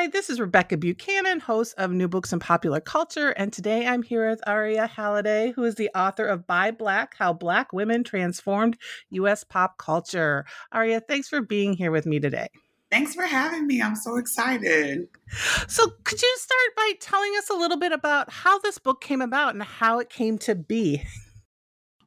Hi, this is Rebecca Buchanan, host of New Books and Popular Culture, and today I'm here with Aria Halliday, who is the author of Buy Black How Black Women Transformed U.S. Pop Culture. Aria, thanks for being here with me today. Thanks for having me. I'm so excited. So, could you start by telling us a little bit about how this book came about and how it came to be?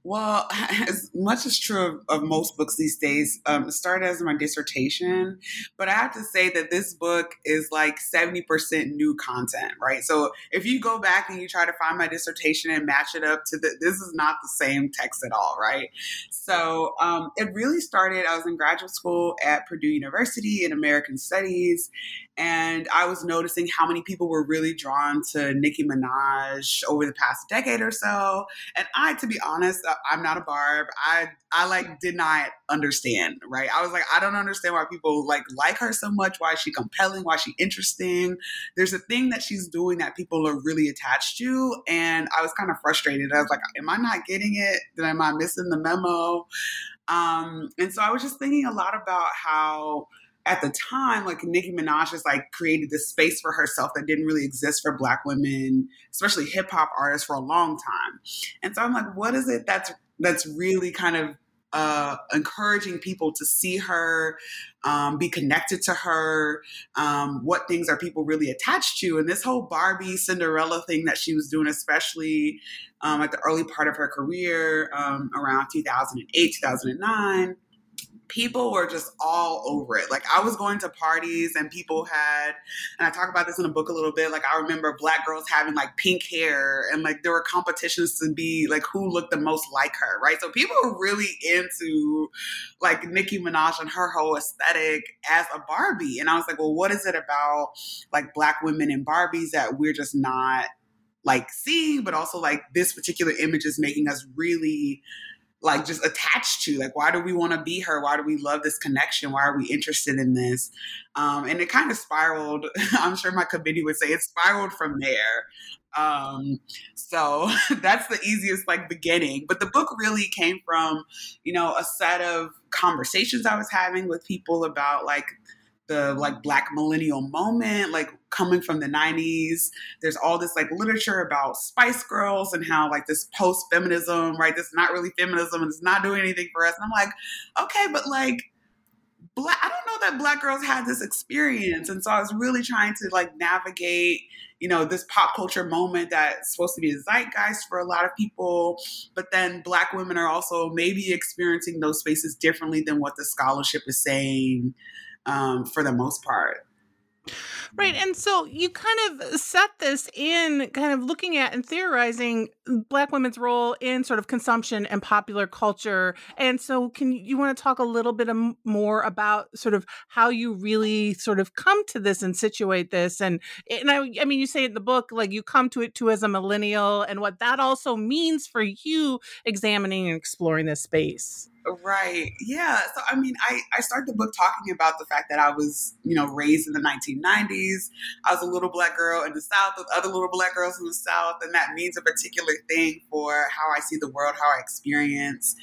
Well, as much as true of, of most books these days, um, it started as my dissertation, but I have to say that this book is like 70% new content, right? So if you go back and you try to find my dissertation and match it up to the, this is not the same text at all, right? So um, it really started, I was in graduate school at Purdue University in American Studies, and I was noticing how many people were really drawn to Nicki Minaj over the past decade or so. And I, to be honest, I'm not a barb. I I like did not understand, right? I was like, I don't understand why people like like her so much. Why is she compelling? Why is she interesting? There's a thing that she's doing that people are really attached to, and I was kind of frustrated. I was like, Am I not getting it? Am I missing the memo? Um, and so I was just thinking a lot about how at the time, like Nicki Minaj has like created this space for herself that didn't really exist for Black women, especially hip hop artists, for a long time. And so I'm like, what is it that's that's really kind of uh, encouraging people to see her, um, be connected to her. Um, what things are people really attached to? And this whole Barbie Cinderella thing that she was doing, especially um, at the early part of her career, um, around 2008, 2009 people were just all over it. Like I was going to parties and people had, and I talk about this in a book a little bit. Like I remember black girls having like pink hair and like there were competitions to be like who looked the most like her, right? So people were really into like Nicki Minaj and her whole aesthetic as a Barbie. And I was like, well, what is it about like black women and Barbies that we're just not like seeing, but also like this particular image is making us really like just attached to like why do we want to be her? Why do we love this connection? Why are we interested in this? Um, and it kind of spiraled i'm sure my committee would say it spiraled from there. Um, so that's the easiest like beginning. But the book really came from you know a set of conversations i was having with people about like the like black millennial moment like coming from the 90s there's all this like literature about spice girls and how like this post feminism right this is not really feminism and it's not doing anything for us. And i'm like okay but like black i don't know that black girls had this experience. And so i was really trying to like navigate you know this pop culture moment that's supposed to be a zeitgeist for a lot of people but then black women are also maybe experiencing those spaces differently than what the scholarship is saying um, for the most part. Right. And so you kind of set this in kind of looking at and theorizing Black women's role in sort of consumption and popular culture. And so, can you want to talk a little bit more about sort of how you really sort of come to this and situate this? And, and I, I mean, you say in the book, like you come to it too as a millennial and what that also means for you examining and exploring this space. Right. Yeah. So, I mean, I, I start the book talking about the fact that I was, you know, raised in the 1990s. I was a little black girl in the South with other little black girls in the South. And that means a particular thing for how I see the world, how I experience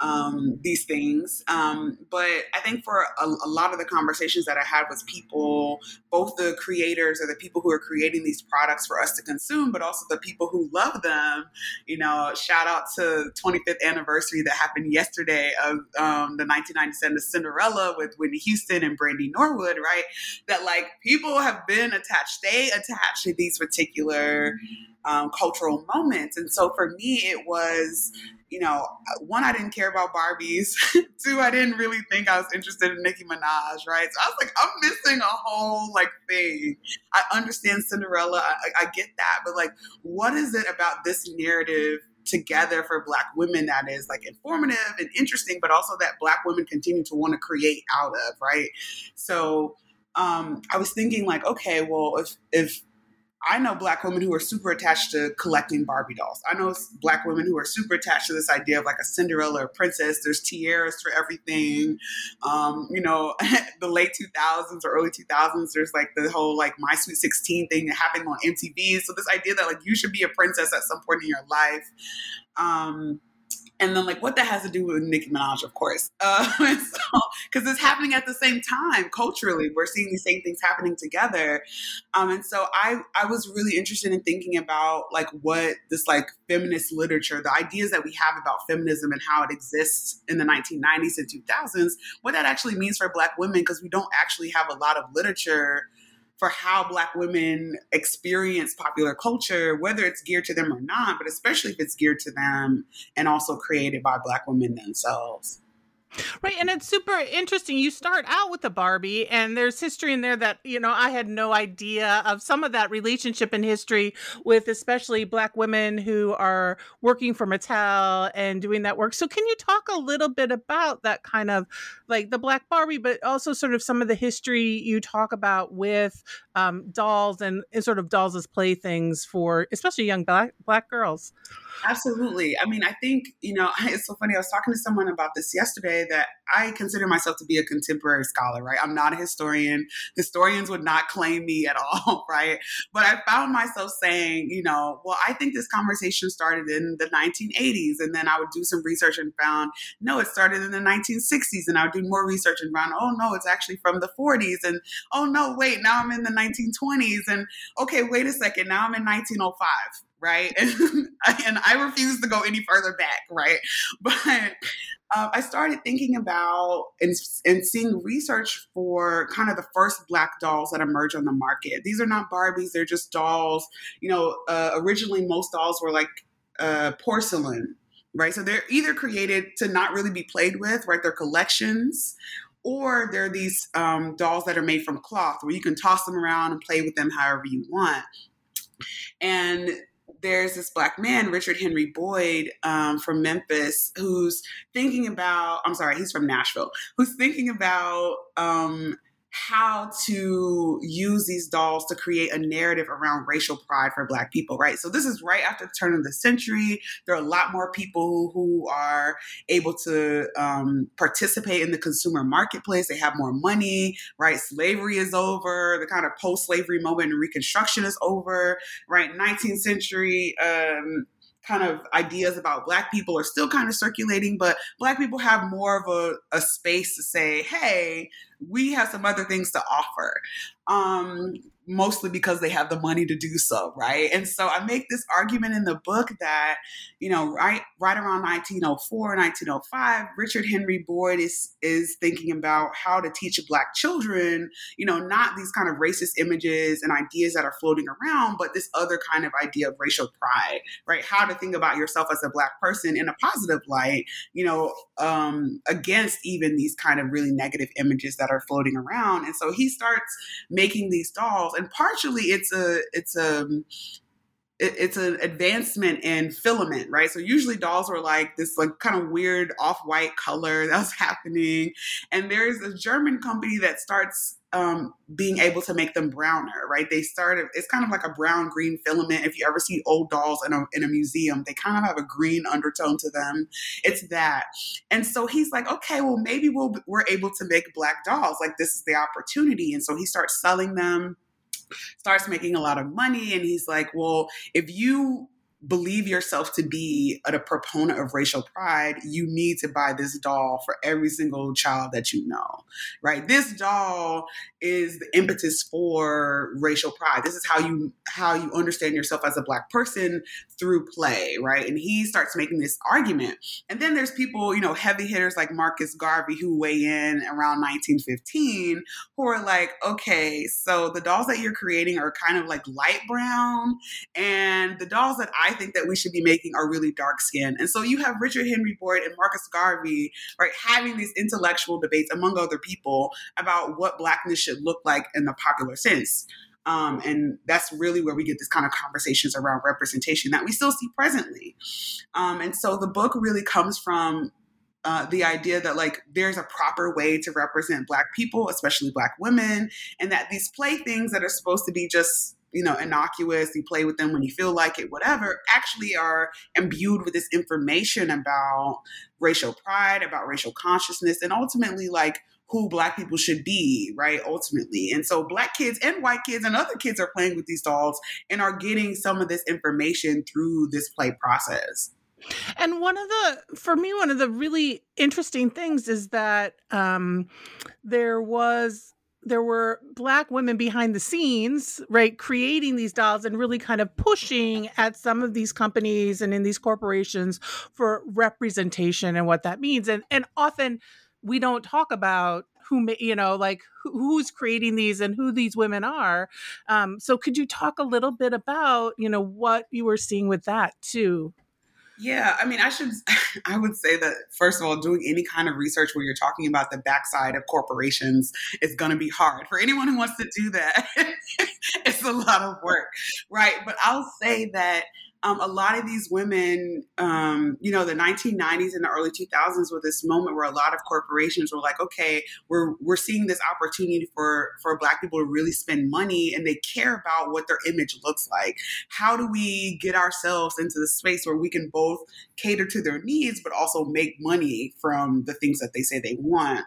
um, these things. Um, but I think for a, a, lot of the conversations that I had with people, both the creators or the people who are creating these products for us to consume, but also the people who love them, you know, shout out to 25th anniversary that happened yesterday of um, the 1997 Cinderella with Whitney Houston and Brandy Norwood, right? That like people have been attached, they attached to these particular um, cultural moments. And so for me, it was you know, one, I didn't care about Barbies. Two, I didn't really think I was interested in Nicki Minaj, right? So I was like, I'm missing a whole like thing. I understand Cinderella, I, I get that, but like, what is it about this narrative together for black women that is like informative and interesting, but also that black women continue to want to create out of, right? So um, I was thinking like, okay, well, if if I know black women who are super attached to collecting Barbie dolls. I know black women who are super attached to this idea of like a Cinderella or princess. There's tiaras for everything. Um, you know, the late 2000s or early 2000s, there's like the whole like My Sweet 16 thing that happened on MTV. So this idea that like you should be a princess at some point in your life. Um, and then like what that has to do with Nicki Minaj, of course, uh, because so, it's happening at the same time culturally. We're seeing these same things happening together, um, and so I I was really interested in thinking about like what this like feminist literature, the ideas that we have about feminism and how it exists in the 1990s and 2000s, what that actually means for Black women, because we don't actually have a lot of literature for how Black women experience popular culture, whether it's geared to them or not, but especially if it's geared to them and also created by Black women themselves. Right. And it's super interesting. You start out with the Barbie, and there's history in there that, you know, I had no idea of some of that relationship in history with especially Black women who are working for Mattel and doing that work. So, can you talk a little bit about that kind of like the Black Barbie, but also sort of some of the history you talk about with um, dolls and, and sort of dolls as playthings for especially young Black, black girls? Absolutely. I mean, I think, you know, it's so funny. I was talking to someone about this yesterday that I consider myself to be a contemporary scholar, right? I'm not a historian. Historians would not claim me at all, right? But I found myself saying, you know, well, I think this conversation started in the 1980s. And then I would do some research and found, no, it started in the 1960s. And I would do more research and found, oh, no, it's actually from the 40s. And oh, no, wait, now I'm in the 1920s. And okay, wait a second, now I'm in 1905 right? and I refuse to go any further back, right? But um, I started thinking about and, and seeing research for kind of the first black dolls that emerge on the market. These are not Barbies; they're just dolls. You know, uh, originally most dolls were like uh, porcelain, right? So they're either created to not really be played with, right? They're collections, or they're these um, dolls that are made from cloth, where you can toss them around and play with them however you want. And there's this black man, Richard Henry Boyd um, from Memphis, who's thinking about, I'm sorry, he's from Nashville, who's thinking about um, how to use these dolls to create a narrative around racial pride for black people right? So this is right after the turn of the century. There are a lot more people who are able to um, participate in the consumer marketplace. They have more money right? Slavery is over. The kind of post-slavery moment in reconstruction is over right? 19th century um, kind of ideas about black people are still kind of circulating, but black people have more of a, a space to say, hey, we have some other things to offer. Um, mostly because they have the money to do so, right? And so I make this argument in the book that, you know, right right around 1904, 1905, Richard Henry Boyd is is thinking about how to teach black children, you know, not these kind of racist images and ideas that are floating around, but this other kind of idea of racial pride, right? How to think about yourself as a black person in a positive light, you know, um, against even these kind of really negative images that are floating around. And so he starts making these dolls and partially it's a it's a it's an advancement in filament, right? So usually dolls were like this like kind of weird off-white color that was happening. And there's a German company that starts um, being able to make them browner, right? They started, it's kind of like a brown green filament. If you ever see old dolls in a, in a museum, they kind of have a green undertone to them. It's that. And so he's like, okay, well, maybe we'll, we're able to make black dolls. Like, this is the opportunity. And so he starts selling them starts making a lot of money and he's like well if you believe yourself to be a, a, proponent of racial pride, you need to buy this doll for every single child that you know, right? This doll is the impetus for racial pride. This is how you how you understand yourself as a black person through play, right? And he starts making this argument. And then there's people, you know, heavy hitters like Marcus Garvey who weigh in around 1915 who are like, okay, so the dolls that you're creating are kind of like light brown and the dolls that I think that we should be making are really dark skinned. And so you have Richard Henry Boyd and Marcus Garvey, right, having these intellectual debates among other people about what blackness should look like in the popular sense. Um, and that's really where we get this kind of conversations around representation that we still see presently. Um, and so the book really comes from uh, the idea that like there's a proper way to represent black people especially black women and that these playthings that are supposed to be just you know, innocuous, you play with them when you feel like it, whatever, actually are imbued with this information about racial pride, about racial consciousness, and ultimately like who black people should be, right? Ultimately. And so black kids and white kids and other kids are playing with these dolls and are getting some of this information through this play process. And one of the, for me, one of the really interesting things is that um, there was there were black women behind the scenes, right, creating these dolls and really kind of pushing at some of these companies and in these corporations for representation and what that means. And and often we don't talk about who you know like who's creating these and who these women are um, so could you talk a little bit about you know what you were seeing with that too yeah, I mean, I should, I would say that first of all, doing any kind of research where you're talking about the backside of corporations is going to be hard for anyone who wants to do that. it's a lot of work, right? But I'll say that um, a lot of these women, um, you know, the 1990s and the early 2000s were this moment where a lot of corporations were like, okay, we're we're seeing this opportunity for for Black people to really spend money, and they care about what their image looks like. How do we get ourselves into the space where we can both cater to their needs, but also make money from the things that they say they want?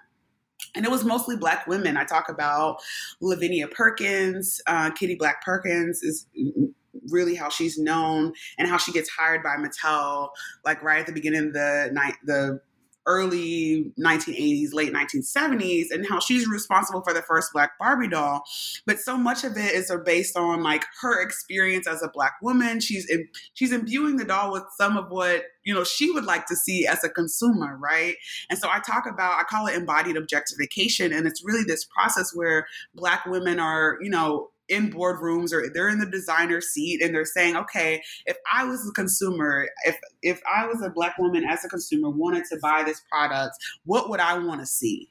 and it was mostly black women. I talk about Lavinia Perkins, uh, Kitty Black Perkins is really how she's known and how she gets hired by Mattel, like right at the beginning of the night, the early 1980s, late 1970s, and how she's responsible for the first Black Barbie doll. But so much of it is based on like her experience as a Black woman. She's in, she's imbuing the doll with some of what you know she would like to see as a consumer, right? And so I talk about I call it embodied objectification, and it's really this process where Black women are you know in boardrooms or they're in the designer seat and they're saying, okay, if I was a consumer, if if I was a black woman as a consumer wanted to buy this product, what would I want to see?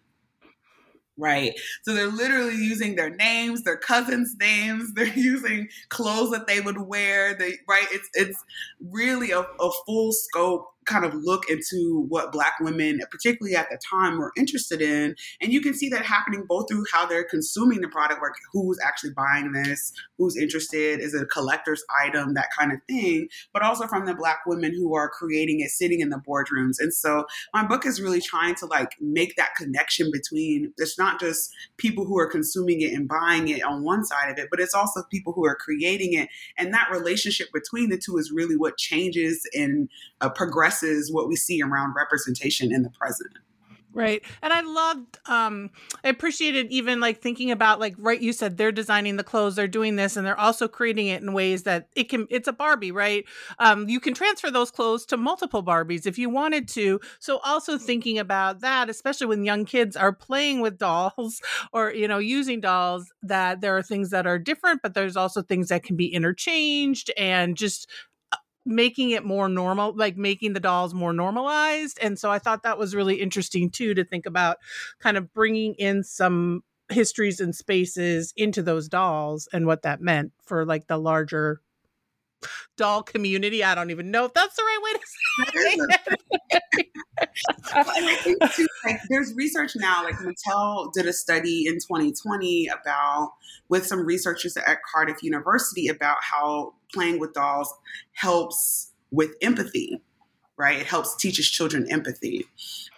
Right. So they're literally using their names, their cousins' names. They're using clothes that they would wear. They right. It's it's really a, a full scope kind of look into what Black women, particularly at the time, were interested in. And you can see that happening both through how they're consuming the product, like who's actually buying this, who's interested, is it a collector's item, that kind of thing, but also from the Black women who are creating it, sitting in the boardrooms. And so my book is really trying to like make that connection between it's not just people who are consuming it and buying it on one side of it, but it's also people who are creating it. And that relationship between the two is really what changes and uh, progresses versus what we see around representation in the present. Right. And I loved um I appreciated even like thinking about like right you said they're designing the clothes, they're doing this and they're also creating it in ways that it can it's a Barbie, right? Um you can transfer those clothes to multiple Barbies if you wanted to. So also thinking about that, especially when young kids are playing with dolls or you know using dolls that there are things that are different but there's also things that can be interchanged and just making it more normal, like making the dolls more normalized. And so I thought that was really interesting too to think about kind of bringing in some histories and spaces into those dolls and what that meant for like the larger doll community. I don't even know if that's the right way to say it. Like, there's research now, like Mattel did a study in 2020 about, with some researchers at Cardiff University, about how playing with dolls helps with empathy, right? It helps teaches children empathy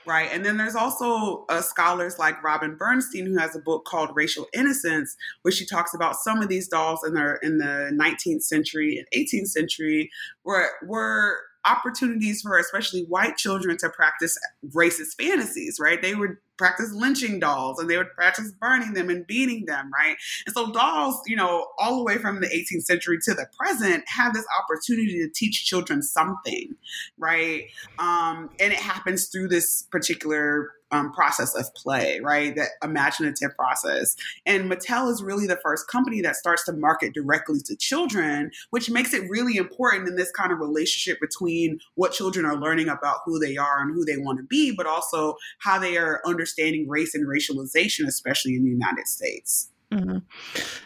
right? And then there's also uh, scholars like Robin Bernstein who has a book called Racial Innocence, where she talks about some of these dolls in the in the 19th century and 18th century were were opportunities for especially white children to practice racist fantasies, right? They would practice lynching dolls and they would practice burning them and beating them, right? And so dolls, you know, all the way from the 18th century to the present have this opportunity to teach children something, right? Um, and it happens through this particular um, process of play, right? That imaginative process. And Mattel is really the first company that starts to market directly to children, which makes it really important in this kind of relationship between what children are learning about who they are and who they want to be, but also how they are understanding race and racialization, especially in the United States. Mm-hmm.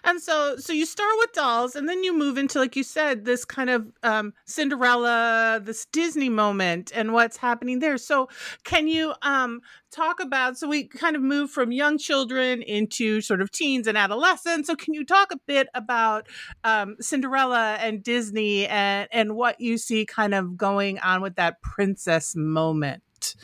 And so, so you start with dolls, and then you move into, like you said, this kind of um, Cinderella, this Disney moment, and what's happening there. So, can you um, talk about? So, we kind of move from young children into sort of teens and adolescents. So, can you talk a bit about um, Cinderella and Disney, and and what you see kind of going on with that princess moment?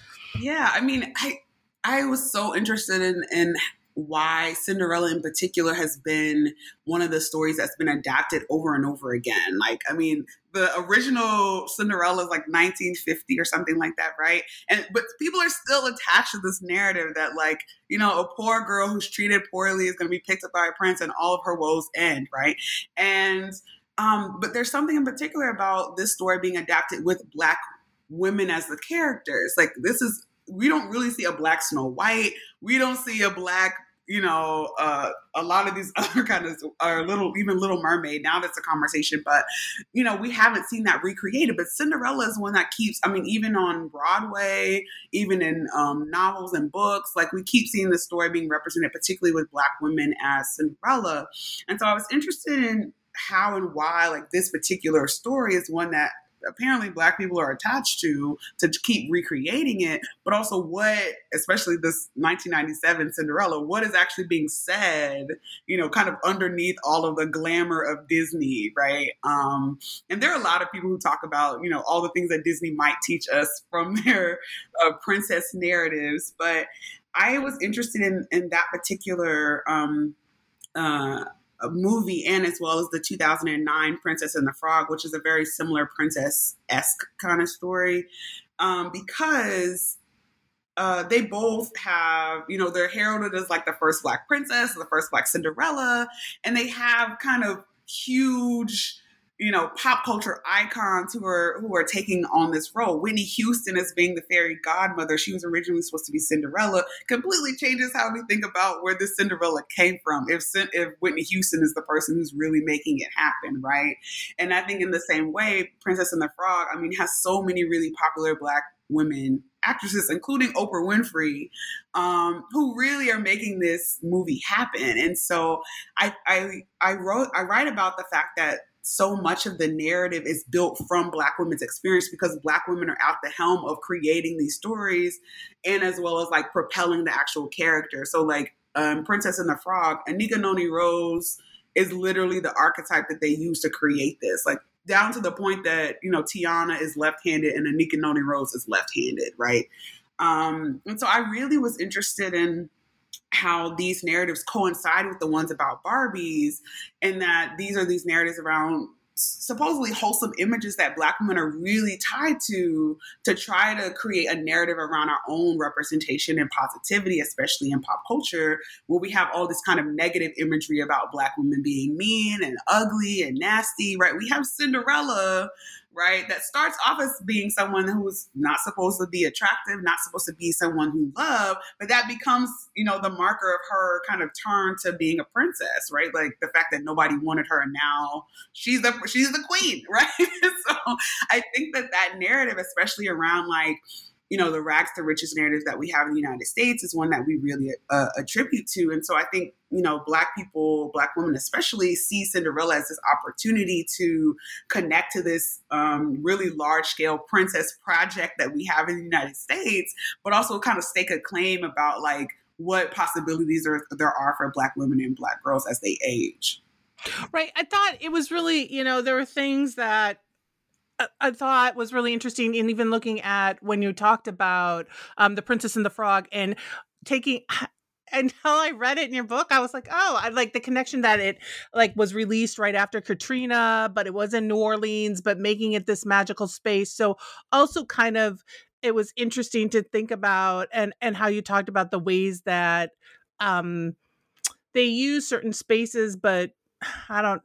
Yeah, I mean, I I was so interested in in why Cinderella in particular has been one of the stories that's been adapted over and over again. Like, I mean, the original Cinderella is like 1950 or something like that, right? And but people are still attached to this narrative that like, you know, a poor girl who's treated poorly is going to be picked up by a prince and all of her woes end, right? And um, but there's something in particular about this story being adapted with black women as the characters. Like this is we don't really see a black Snow White. We don't see a black, you know, uh, a lot of these other kind of are little, even Little Mermaid. Now that's a conversation, but you know, we haven't seen that recreated. But Cinderella is one that keeps. I mean, even on Broadway, even in um, novels and books, like we keep seeing the story being represented, particularly with Black women as Cinderella. And so I was interested in how and why like this particular story is one that apparently black people are attached to to keep recreating it but also what especially this 1997 cinderella what is actually being said you know kind of underneath all of the glamour of disney right? Um and there are a lot of people who talk about you know all the things that disney might teach us from their uh, princess narratives but i was interested in in that particular um uh movie and as well as the 2009 Princess and the Frog, which is a very similar princess esque kind of story, um, because uh, they both have, you know, they're heralded as like the first Black princess, the first Black Cinderella, and they have kind of huge you know, pop culture icons who are who are taking on this role. Whitney Houston as being the fairy godmother. She was originally supposed to be Cinderella. Completely changes how we think about where this Cinderella came from. If if Whitney Houston is the person who's really making it happen, right? And I think in the same way, Princess and the Frog. I mean, has so many really popular Black women actresses, including Oprah Winfrey, um, who really are making this movie happen. And so I, I I wrote I write about the fact that so much of the narrative is built from Black women's experience because Black women are at the helm of creating these stories and as well as like propelling the actual character. So, like um, Princess and the Frog, Anika Noni Rose is literally the archetype that they use to create this. Like, down to the point that, you know, Tiana is left handed and Anika Noni Rose is left handed, right? Um, and so I really was interested in how these narratives coincide with the ones about Barbies, and that these are these narratives around supposedly wholesome images that black women are really tied to to try to create a narrative around our own representation and positivity especially in pop culture where we have all this kind of negative imagery about black women being mean and ugly and nasty right? We have cinderella right? That starts off as being someone who's not supposed to be attractive, not supposed to be someone who love, but that becomes, you know, the marker of her kind of turn to being a princess, right? Like the fact that nobody wanted her and now she's the she's the queen, right? so I think that that narrative, especially around like you know, the rags to riches narrative that we have in the United States is one that we really uh, attribute to. And so I think, you know, Black people, Black women especially, see Cinderella as this opportunity to connect to this um, really large scale princess project that we have in the United States, but also kind of stake a claim about like what possibilities there, there are for Black women and Black girls as they age. Right. I thought it was really, you know, there were things that I thought was really interesting, and even looking at when you talked about um, the Princess and the Frog and taking until I read it in your book, I was like, oh, I like the connection that it like was released right after Katrina, but it was in New Orleans, but making it this magical space. So also kind of it was interesting to think about and and how you talked about the ways that um they use certain spaces, but I don't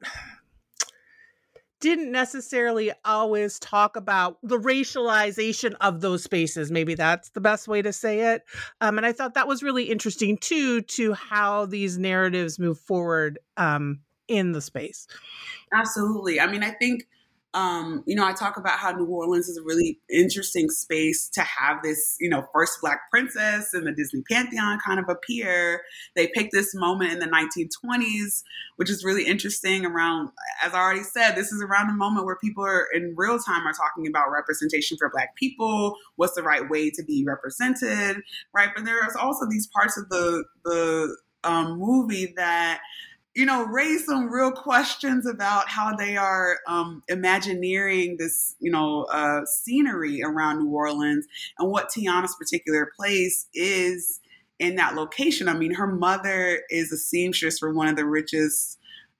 didn't necessarily always talk about the racialization of those spaces. Maybe that's the best way to say it. Um, and I thought that was really interesting too, to how these narratives move forward um, in the space. Absolutely. I mean, I think um, you know, I talk about how New Orleans is a really interesting space to have this, you know, first black princess in the Disney Pantheon kind of appear. They picked this moment in the 1920s, which is really interesting around, as I already said, this is around the moment where people are in real time are talking about representation for black people, what's the right way to be represented, right? But there's also these parts of the, the um, movie that you know, raise some real questions about how they are um, imagineering this, you know, uh, scenery around New Orleans and what Tiana's particular place is in that location. I mean, her mother is a seamstress for one of the richest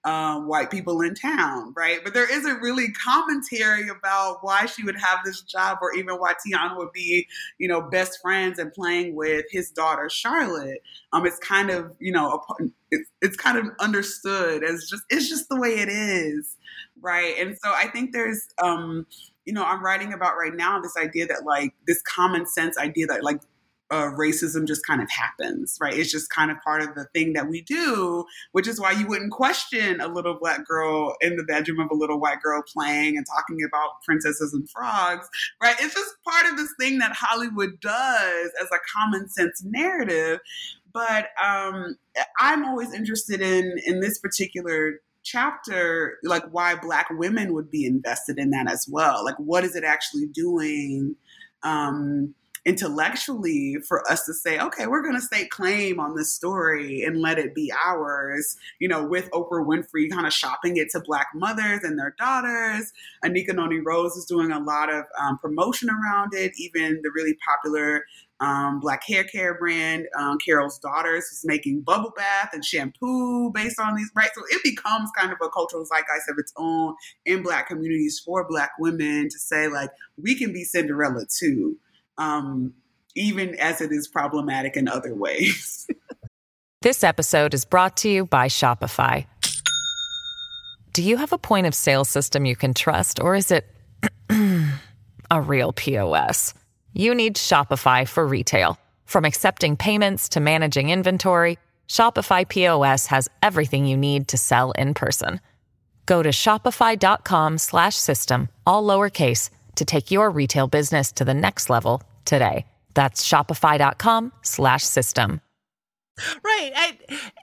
um, white people in town, right? But there isn't really commentary about why she would have this job or even why Tiana would be, you know, best friends and playing with his daughter Charlotte. Um, it's kind of, you know, it's, it's kind of understood as just it's just the way it is, right? And so I think there's, um, you know, I'm writing about right now this idea that like this common sense idea that like uh, racism just kind of happens, right? It's just kind of part of the thing that we do, which is why you wouldn't question a little black girl in the bedroom of a little white girl playing and talking about princesses and frogs, right? It's just part of this thing that Hollywood does as a common sense narrative. But um, I'm always interested in in this particular chapter, like why black women would be invested in that as well. Like, what is it actually doing? Um, intellectually for us to say, okay, we're going to stake claim on this story and let it be ours, you know, with Oprah Winfrey kind of shopping it to Black mothers and their daughters. Anika Noni Rose is doing a lot of um, promotion around it, even the really popular um, black hair care brand, um, Carol's Daughters, is making bubble bath and shampoo based on these, right? So it becomes kind of a cultural zeitgeist of its own in black communities for black women to say, like, we can be Cinderella too um, even as it is problematic in other ways. this episode is brought to you by Shopify. Do you have a point of sale system you can trust, or is it a real POS? You need Shopify for retail. From accepting payments to managing inventory, Shopify POS has everything you need to sell in person. Go to shopify.com/system all lowercase to take your retail business to the next level today. That's shopify.com slash system. Right. I,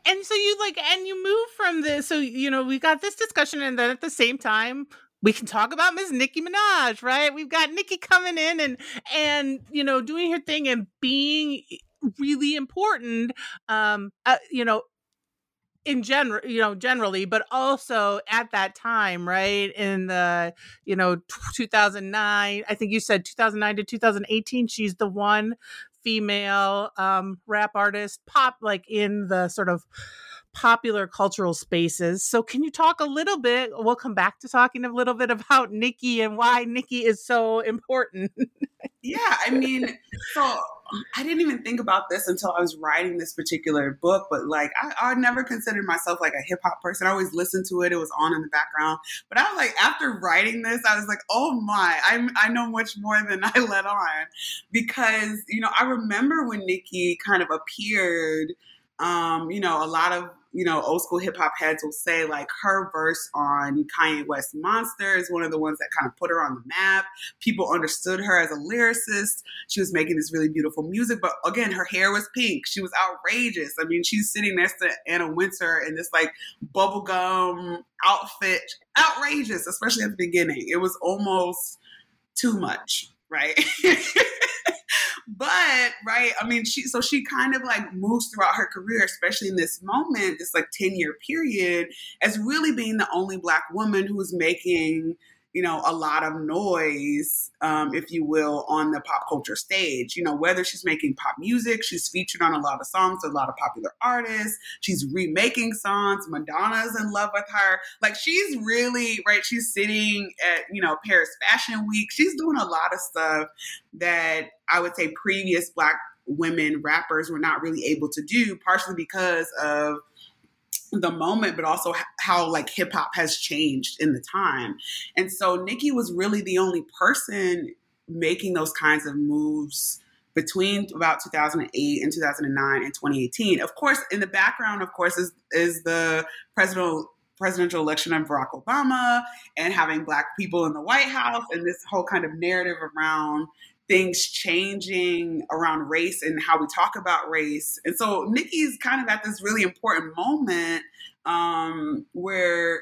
and so you like, and you move from this. So, you know, we got this discussion, and then at the same time, we can talk about Miss Nicki Minaj, right? We've got Nicki coming in and, and, you know, doing her thing and being really important um uh, you know in general you know generally but also at that time right in the you know 2009 i think you said 2009 to 2018 she's the one female um rap artist pop like in the sort of popular cultural spaces so can you talk a little bit we'll come back to talking a little bit about Nicki and why Nicki is so important yeah i mean so I didn't even think about this until I was writing this particular book, but like I, I never considered myself like a hip hop person. I always listened to it, it was on in the background. But I was like, after writing this, I was like, oh my, I, I know much more than I let on. Because, you know, I remember when Nicki kind of appeared, um, you know, a lot of you know, old school hip hop heads will say like her verse on Kanye West Monster is one of the ones that kind of put her on the map. People understood her as a lyricist. She was making this really beautiful music, but again, her hair was pink. She was outrageous. I mean, she's sitting next to Anna Wintour in this like bubblegum outfit. Outrageous, especially at the beginning. It was almost too much, right? but right i mean she so she kind of like moves throughout her career especially in this moment this like 10 year period as really being the only black woman who's making you know, a lot of noise, um, if you will, on the pop culture stage. You know, whether she's making pop music, she's featured on a lot of songs a lot of popular artists. She's remaking songs. Madonna's in love with her. Like she's really right. She's sitting at you know Paris Fashion Week. She's doing a lot of stuff that I would say previous Black women rappers were not really able to do, partially because of the moment, but also how like hip hop has changed in the time. And so Nicki was really the only person making those kinds of moves between about 2008 and 2009 and 2018. Of course, in the background, of course, is is the presidential presidential election of Barack Obama and having black people in the White House and this whole kind of narrative around things changing around race and how we talk about race. And so Nicki's kind of at this really important moment um, where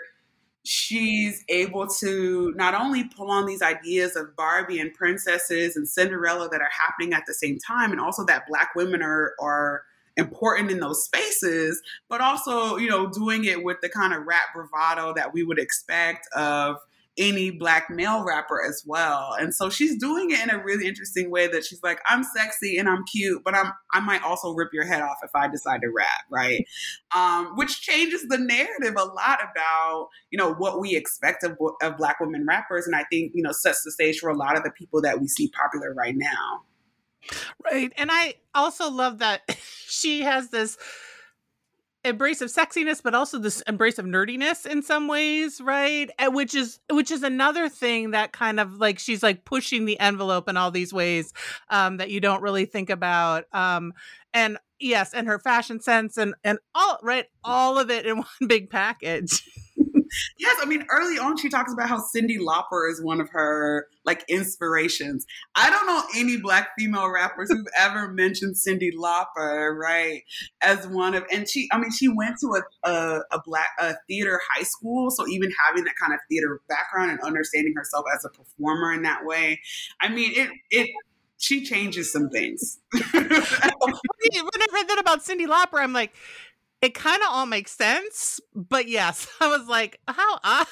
she's able to not only pull on these ideas of Barbie and princesses and Cinderella that are happening at the same time, and also that Black women are are important in those spaces, but also you know doing it with the kind of rap bravado that we would expect of any black male rapper as well. And so she's doing it in a really interesting way that she's like, I'm sexy and I'm cute, but I'm I might also rip your head off if I decide to rap, right? Um, which changes the narrative a lot about, you know, what we expect of, of black women rappers. And I think, you know, sets the stage for a lot of the people that we see popular right now. Right. And I also love that she has this embrace of sexiness but also this embrace of nerdiness in some ways right? And which is which is another thing that kind of like she's like pushing the envelope in all these ways um that you don't really think about um and yes and her fashion sense and and all right? All of it in one big package yes, I mean, early on, she talks about how Cyndi Lauper is one of her like inspirations. I don't know any black female rappers who've ever mentioned Cyndi Lauper, right, as one of. And she, I mean, she went to a a, a black a theater high school, so even having that kind of theater background and understanding herself as a performer in that way, I mean, it it she changes some things. when I read that about Cyndi Lauper, I'm like, it kind of all makes sense, but yes, I was like, how odd.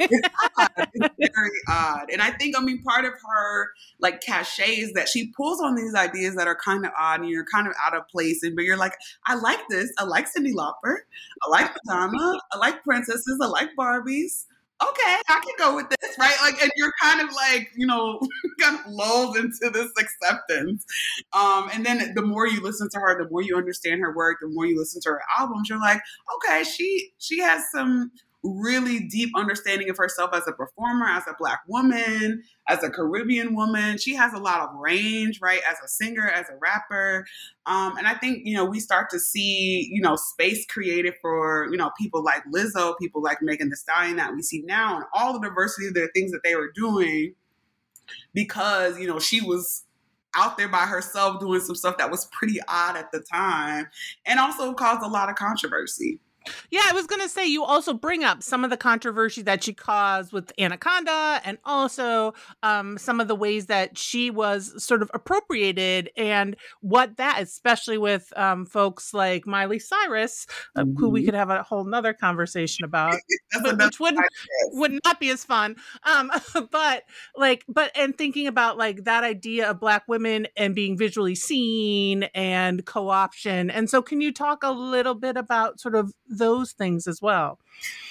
it's odd. It's very odd. And I think, I mean, part of her like cachet is that she pulls on these ideas that are kind of odd and you're kind of out of place. And but you're like, I like this. I like Cyndi Lauper. I like Madonna. I like princesses. I like Barbies okay, I can go with this, right? Like, and you're kind of like, you know, kind of lulled into this acceptance. Um, and then the more you listen to her, the more you understand her work, the more you listen to her albums, you're like, okay, she she has some really deep understanding of herself as a performer, as a black woman, as a Caribbean woman. She has a lot of range, right? As a singer, as a rapper. Um, and I think, you know, we start to see, you know, space created for, you know, people like Lizzo, people like Megan Thee Stallion that we see now, and all the diversity of the things that they were doing because, you know, she was out there by herself doing some stuff that was pretty odd at the time and also caused a lot of controversy. Yeah, I was going to say you also bring up some of the controversy that she caused with Anaconda and also um, some of the ways that she was sort of appropriated and what that, especially with um, folks like Miley Cyrus, mm-hmm. who we mm-hmm. could have a whole nother conversation about, but, which would would not be as fun. Um, but like, but and thinking about like that idea of Black women and being visually seen and co-option. And so, can you talk a little bit about sort of those things as well.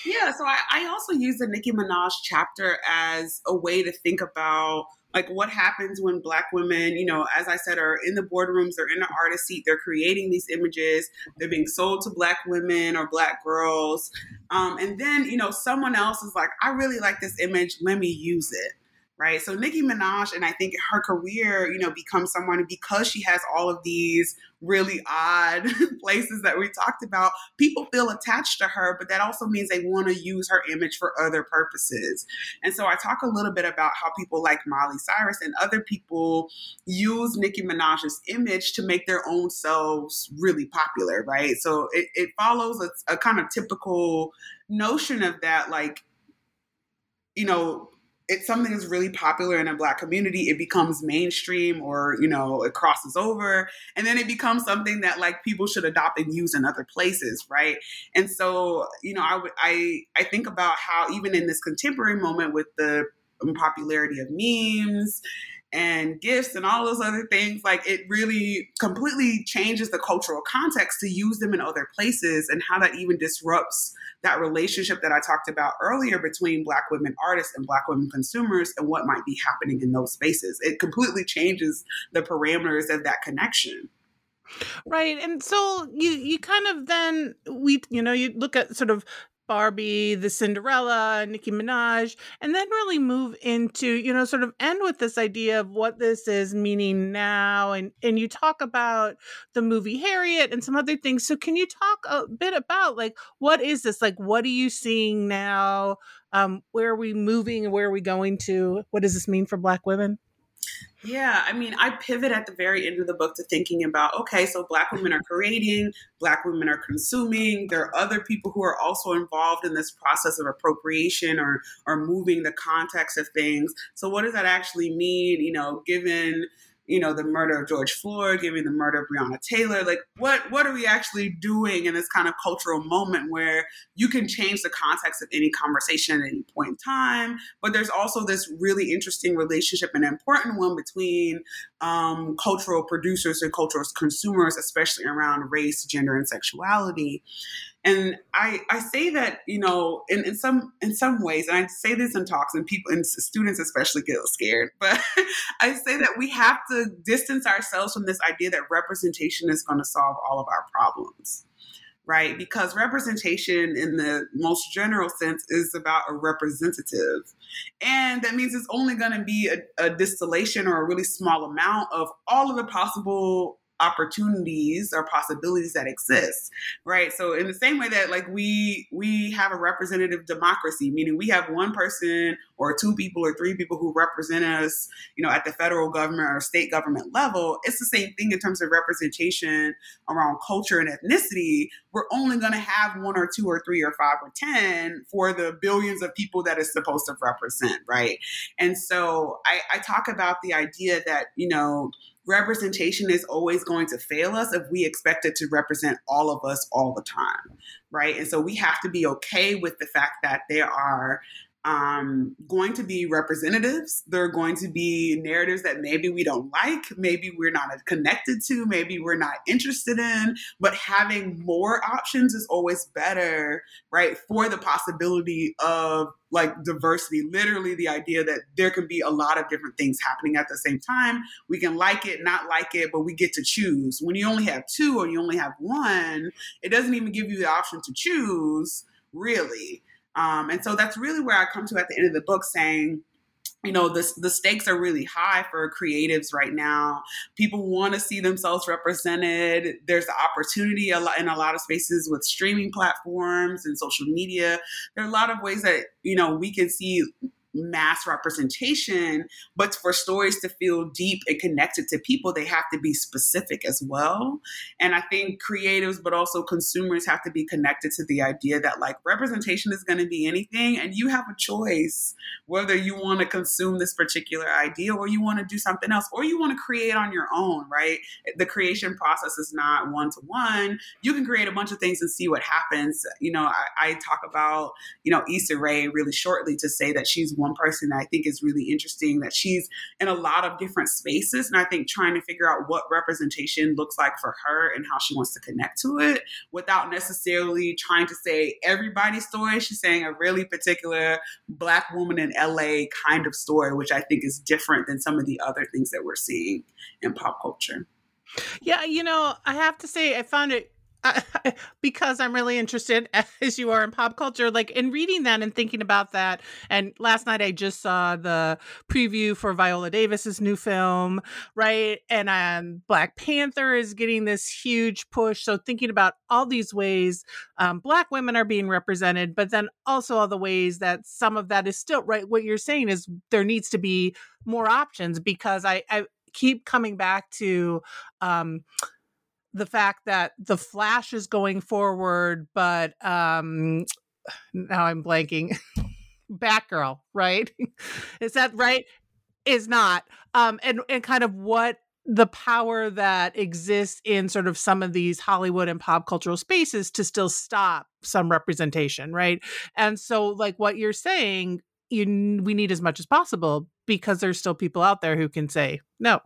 Yeah, so I, I also use the Nicki Minaj chapter as a way to think about like what happens when black women you know as i said are in the boardrooms they're in the artist seat they're creating these images they're being sold to black women or black girls um, and then you know someone else is like i really like this image let me use it right? So Nicki Minaj, and I think her career, you know, becomes someone because she has all of these really odd places that we talked about, people feel attached to her, but that also means they want to use her image for other purposes. And so I talk a little bit about how people like Miley Cyrus and other people use Nicki Minaj's image to make their own selves really popular, right? So it, it follows a, a kind of typical notion of that, like, you know, it's something that's really popular in a black community it becomes mainstream or you know it crosses over and then it becomes something that like people should adopt and use in other places right? And so you know i i i think about how even in this contemporary moment with the popularity of memes and gifts and all those other things like it really completely changes the cultural context to use them in other places and how that even disrupts that relationship that I talked about earlier between black women artists and black women consumers and what might be happening in those spaces it completely changes the parameters of that connection Right. And so you you kind of then we you know you look at sort of Barbie, the Cinderella, Nicki Minaj, and then really move into, you know, sort of end with this idea of what this is meaning now. And and you talk about the movie Harriet and some other things. So can you talk a bit about like what is this? Like what are you seeing now? Um, where are we moving where are we going to? What does this mean for black women? Yeah, I mean, I pivot at the very end of the book to thinking about okay, so Black women are creating, Black women are consuming. There are other people who are also involved in this process of appropriation or or moving the context of things. So, what does that actually mean? You know, given you know, the murder of George Floyd, giving the murder of Breonna Taylor. Like, what what are we actually doing in this kind of cultural moment where you can change the context of any conversation at any point in time? But there's also this really interesting relationship, and important one between um, cultural producers and cultural consumers, especially around race, gender, and sexuality. And I, I say that, you know, in, in some in some ways, and I say this in talks and people and students especially get scared, but I say that we have to distance ourselves from this idea that representation is going to solve all of our problems. Right? Because representation in the most general sense is about a representative. And that means it's only going to be a, a distillation or a really small amount of all of the possible opportunities or possibilities that exist right? So in the same way that like we we have a representative democracy meaning we have one person or two people or three people who represent us you know at the federal government or state government level it's the same thing in terms of representation around culture and ethnicity. We're only going to have one or two or three or five or ten for the billions of people that it's supposed to represent right? And so I, I talk about the idea that you know representation is always going to fail us if we expect it to represent all of us all the time, right? And so we have to be okay with the fact that there are um, going to be representatives. There are going to be narratives that maybe we don't like, maybe we're not connected to, maybe we're not interested in. But having more options is always better, right? For the possibility of like diversity, literally the idea that there can be a lot of different things happening at the same time. We can like it, not like it, but we get to choose. When you only have two or you only have one, it doesn't even give you the option to choose, really. Um, and so that's really where I come to at the end of the book saying, you know the, the stakes are really high for creatives right now. People want to see themselves represented. There's the opportunity a lot in a lot of spaces with streaming platforms and social media. There are a lot of ways that you know we can see mass representation, but for stories to feel deep and connected to people, they have to be specific as well. And I think creatives, but also consumers have to be connected to the idea that like representation is going to be anything, and you have a choice whether you want to consume this particular idea or you want to do something else or you want to create on your own, right? The creation process is not one to one. You can create a bunch of things and see what happens. You know, I, I talk about, you know, Issa Rae really shortly to say that she's one person that I think is really interesting that she's in a lot of different spaces. And I think trying to figure out what representation looks like for her and how she wants to connect to it without necessarily trying to say everybody's story. She's saying a really particular Black woman in LA kind of story, which I think is different than some of the other things that we're seeing in pop culture. Yeah, you know, I have to say, I found it because I'm really interested, as you are in pop culture, like in reading that and thinking about that. And last night I just saw the preview for Viola Davis's new film, right? And um, Black Panther is getting this huge push. So thinking about all these ways um, Black women are being represented, but then also all the ways that some of that is still right. What you're saying is there needs to be more options because I, I keep coming back to. Um, the fact that the Flash is going forward, but um, now I'm blanking. Batgirl, right? is that right? Is not. Um, and and kind of what the power that exists in sort of some of these Hollywood and pop cultural spaces to still stop some representation, right? And so, like what you're saying, you we need as much as possible because there's still people out there who can say no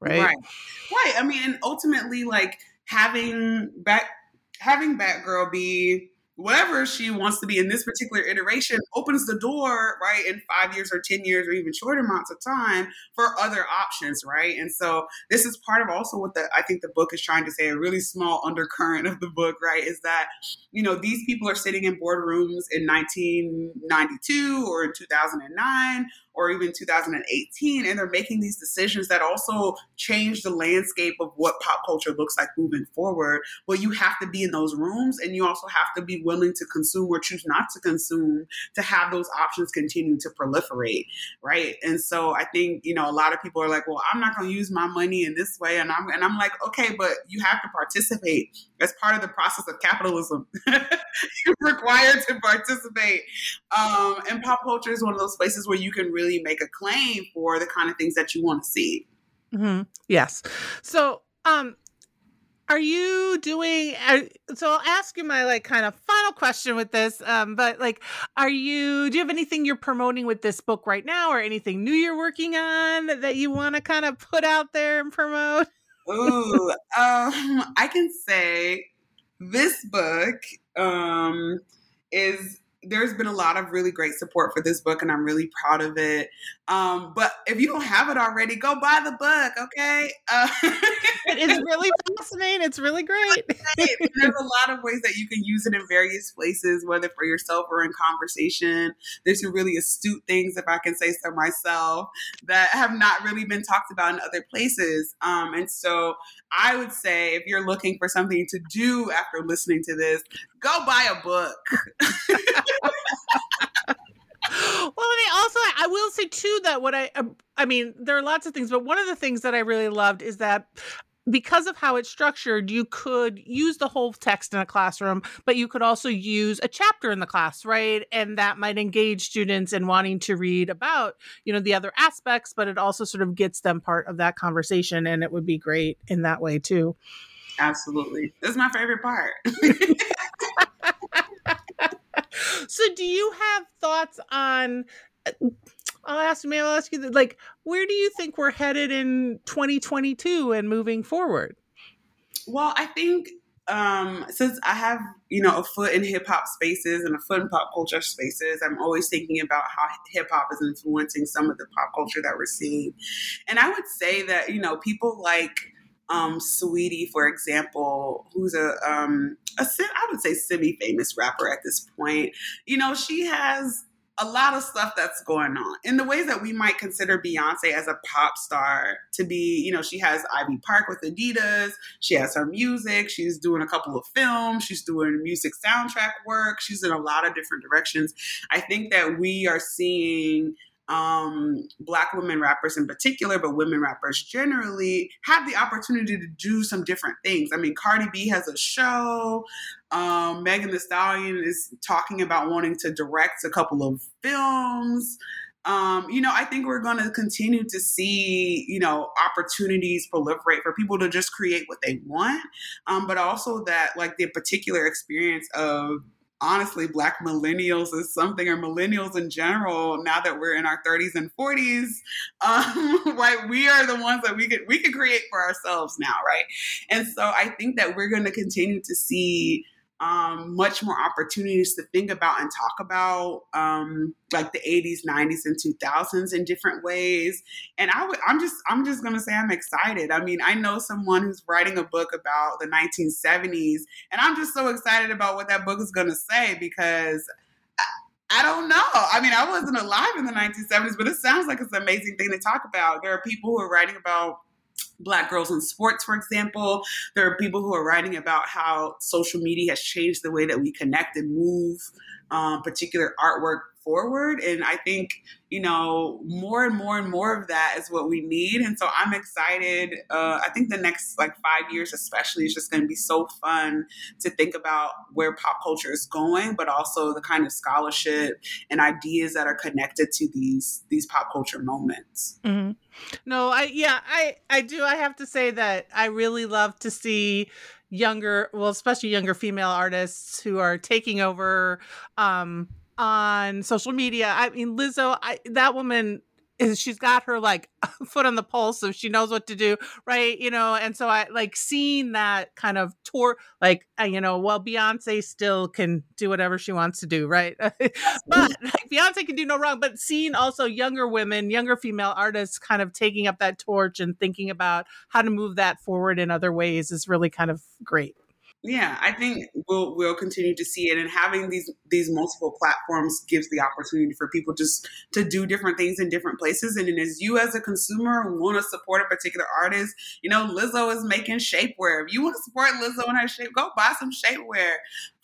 right? Right. Right. I mean, and ultimately, like having back having Batgirl be whatever she wants to be in this particular iteration opens the door, right, in five years or 10 years or even shorter amounts of time for other options, right? And so this is part of also what the I think the book is trying to say, a really small undercurrent of the book, right, is that, you know, these people are sitting in boardrooms in 1992 or in 2009 or even 2018 and they're making these decisions that also change the landscape of what pop culture looks like moving forward. But you have to be in those rooms and you also have to be willing to consume or choose not to consume to have those options continue to proliferate right? And so i think you know a lot of people are like well i'm not going to use my money in this way and i'm and i'm like okay but you have to participate. As part of the process of capitalism. You're required to participate. Um, and pop culture is one of those places where you can really make a claim for the kind of things that you want to see. Mm-hmm. Yes. So, um, are you doing uh, so i'll ask you my like kind of final question with this um but like are you do you have anything you're promoting with this book right now or anything new you're working on that you want to kind of put out there and promote Ooh, um i can say this book um is there's been a lot of really great support for this book and I'm really proud of it. Um, but if you don't have it already, go buy the book, okay? Uh, it's really fascinating. It's really great. There's a lot of ways that you can use it in various places, whether for yourself or in conversation. There's some really astute things, if I can say so myself, that have not really been talked about in other places. Um, and so I would say if you're looking for something to do after listening to this, go buy a book. well, and also I will say too that what I um, I mean there are lots of things, but one of the things that I really loved is that because of how it's structured, you could use the whole text in a classroom, but you could also use a chapter in the class, right? And that might engage students in wanting to read about, you know, the other aspects, but it also sort of gets them part of that conversation. And it would be great in that way too. Absolutely. That's my favorite part. so do you have thoughts on uh, I'll ask you, I'll ask you, like, where do you think we're headed in 2022 and moving forward? Well, I think um, since I have, you know, a foot in hip hop spaces and a foot in pop culture spaces, I'm always thinking about how hip hop is influencing some of the pop culture that we're seeing. And I would say that, you know, people like um, Saweetie, for example, who's a, um, a I would say semi famous rapper at this point, you know, she has a lot of stuff that's going on. In the ways that we might consider Beyonce as a pop star to be, you know, she has Ivy Park with Adidas, she has her music, she's doing a couple of films, she's doing music soundtrack work, she's in a lot of different directions. I think that we are seeing um, black women rappers in particular, but women rappers generally have the opportunity to do some different things. I mean, Cardi B has a show. Um, Megan Thee Stallion is talking about wanting to direct a couple of films. Um, you know, I think we're going to continue to see, you know, opportunities proliferate for people to just create what they want, um, but also that like the particular experience of honestly black millennials is something or millennials in general now that we're in our 30s and 40s um, right we are the ones that we could we could create for ourselves now right? And so i think that we're going to continue to see um, much more opportunities to think about and talk about um, like the 80s 90s and 2000s in different ways and i would i'm just i'm just gonna say i'm excited i mean i know someone who's writing a book about the 1970s and i'm just so excited about what that book is gonna say because I don't know. I mean, I wasn't alive in the 1970s, but it sounds like it's an amazing thing to talk about. There are people who are writing about Black girls in sports, for example. There are people who are writing about how social media has changed the way that we connect and move um, particular artwork forward. And I think, you know, more and more and more of that is what we need. And so I'm excited. Uh, I think the next like five years, especially, is just going to be so fun to think about where pop culture is going, but also the kind of scholarship and ideas that are connected to these these pop culture moments. Mm-hmm. No, I yeah, I I do. I have to say that I really love to see younger well especially younger female artists who are taking over um on social media. I mean, Lizzo, I, that woman is she's got her like foot on the pulse so she knows what to do right you know and so i like seeing that kind of tour like uh, you know well beyonce still can do whatever she wants to do right? But like beyonce can do no wrong but seeing also younger women younger female artists kind of taking up that torch and thinking about how to move that forward in other ways is really kind of great yeah, I think we'll we'll continue to see it, and having these these multiple platforms gives the opportunity for people just to do different things in different places. And as you as a consumer want to support a particular artist, you know, Lizzo is making shapewear. If you want to support Lizzo and her shape, go buy some shapewear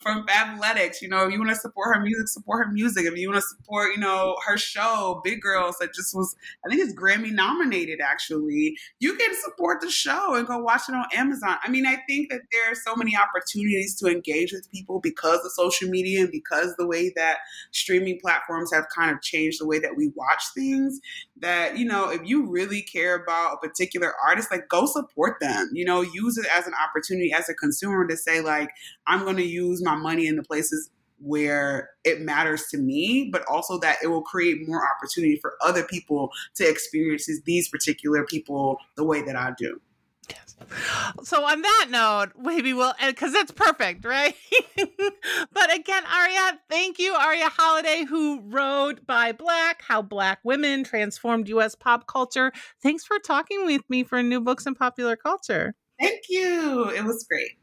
from Fabletics. You know, if you want to support her music, support her music. If you want to support, you know, her show, Big Girls, that just was, I think it's Grammy nominated actually. You can support the show and go watch it on Amazon. I mean, I think that there are so many opportunities to engage with people because of social media and because the way that streaming platforms have kind of changed the way that we watch things. That, you know, if you really care about a particular artist, like go support them. You know, use it as an opportunity as a consumer to say, like, I'm going to use my money in the places where it matters to me, but also that it will create more opportunity for other people to experience these particular people the way that I do. So on that note, maybe we'll because it's perfect, right? but again, Aria, thank you, Aria Halliday, who wrote Buy Black, How Black Women Transformed US Pop Culture. Thanks for talking with me for New Books in Popular Culture. Thank you. It was great.